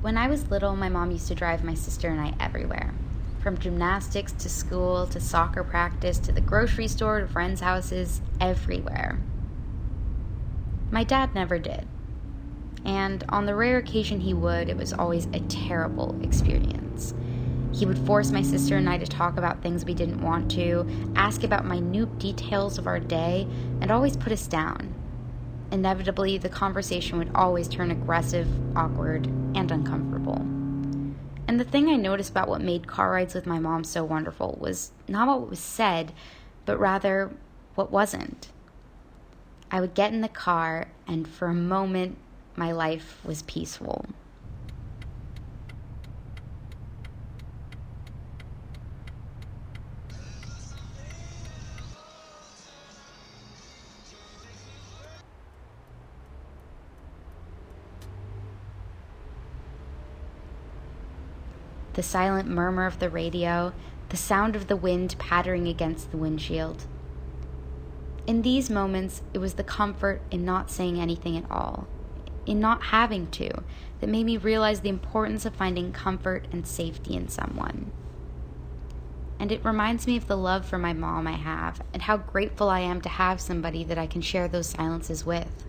When I was little, my mom used to drive my sister and I everywhere. From gymnastics to school to soccer practice to the grocery store to friends' houses, everywhere. My dad never did. And on the rare occasion he would, it was always a terrible experience. He would force my sister and I to talk about things we didn't want to, ask about minute details of our day, and always put us down. Inevitably, the conversation would always turn aggressive, awkward, and uncomfortable. And the thing I noticed about what made car rides with my mom so wonderful was not what was said, but rather what wasn't. I would get in the car, and for a moment, my life was peaceful. The silent murmur of the radio, the sound of the wind pattering against the windshield. In these moments, it was the comfort in not saying anything at all, in not having to, that made me realize the importance of finding comfort and safety in someone. And it reminds me of the love for my mom I have and how grateful I am to have somebody that I can share those silences with.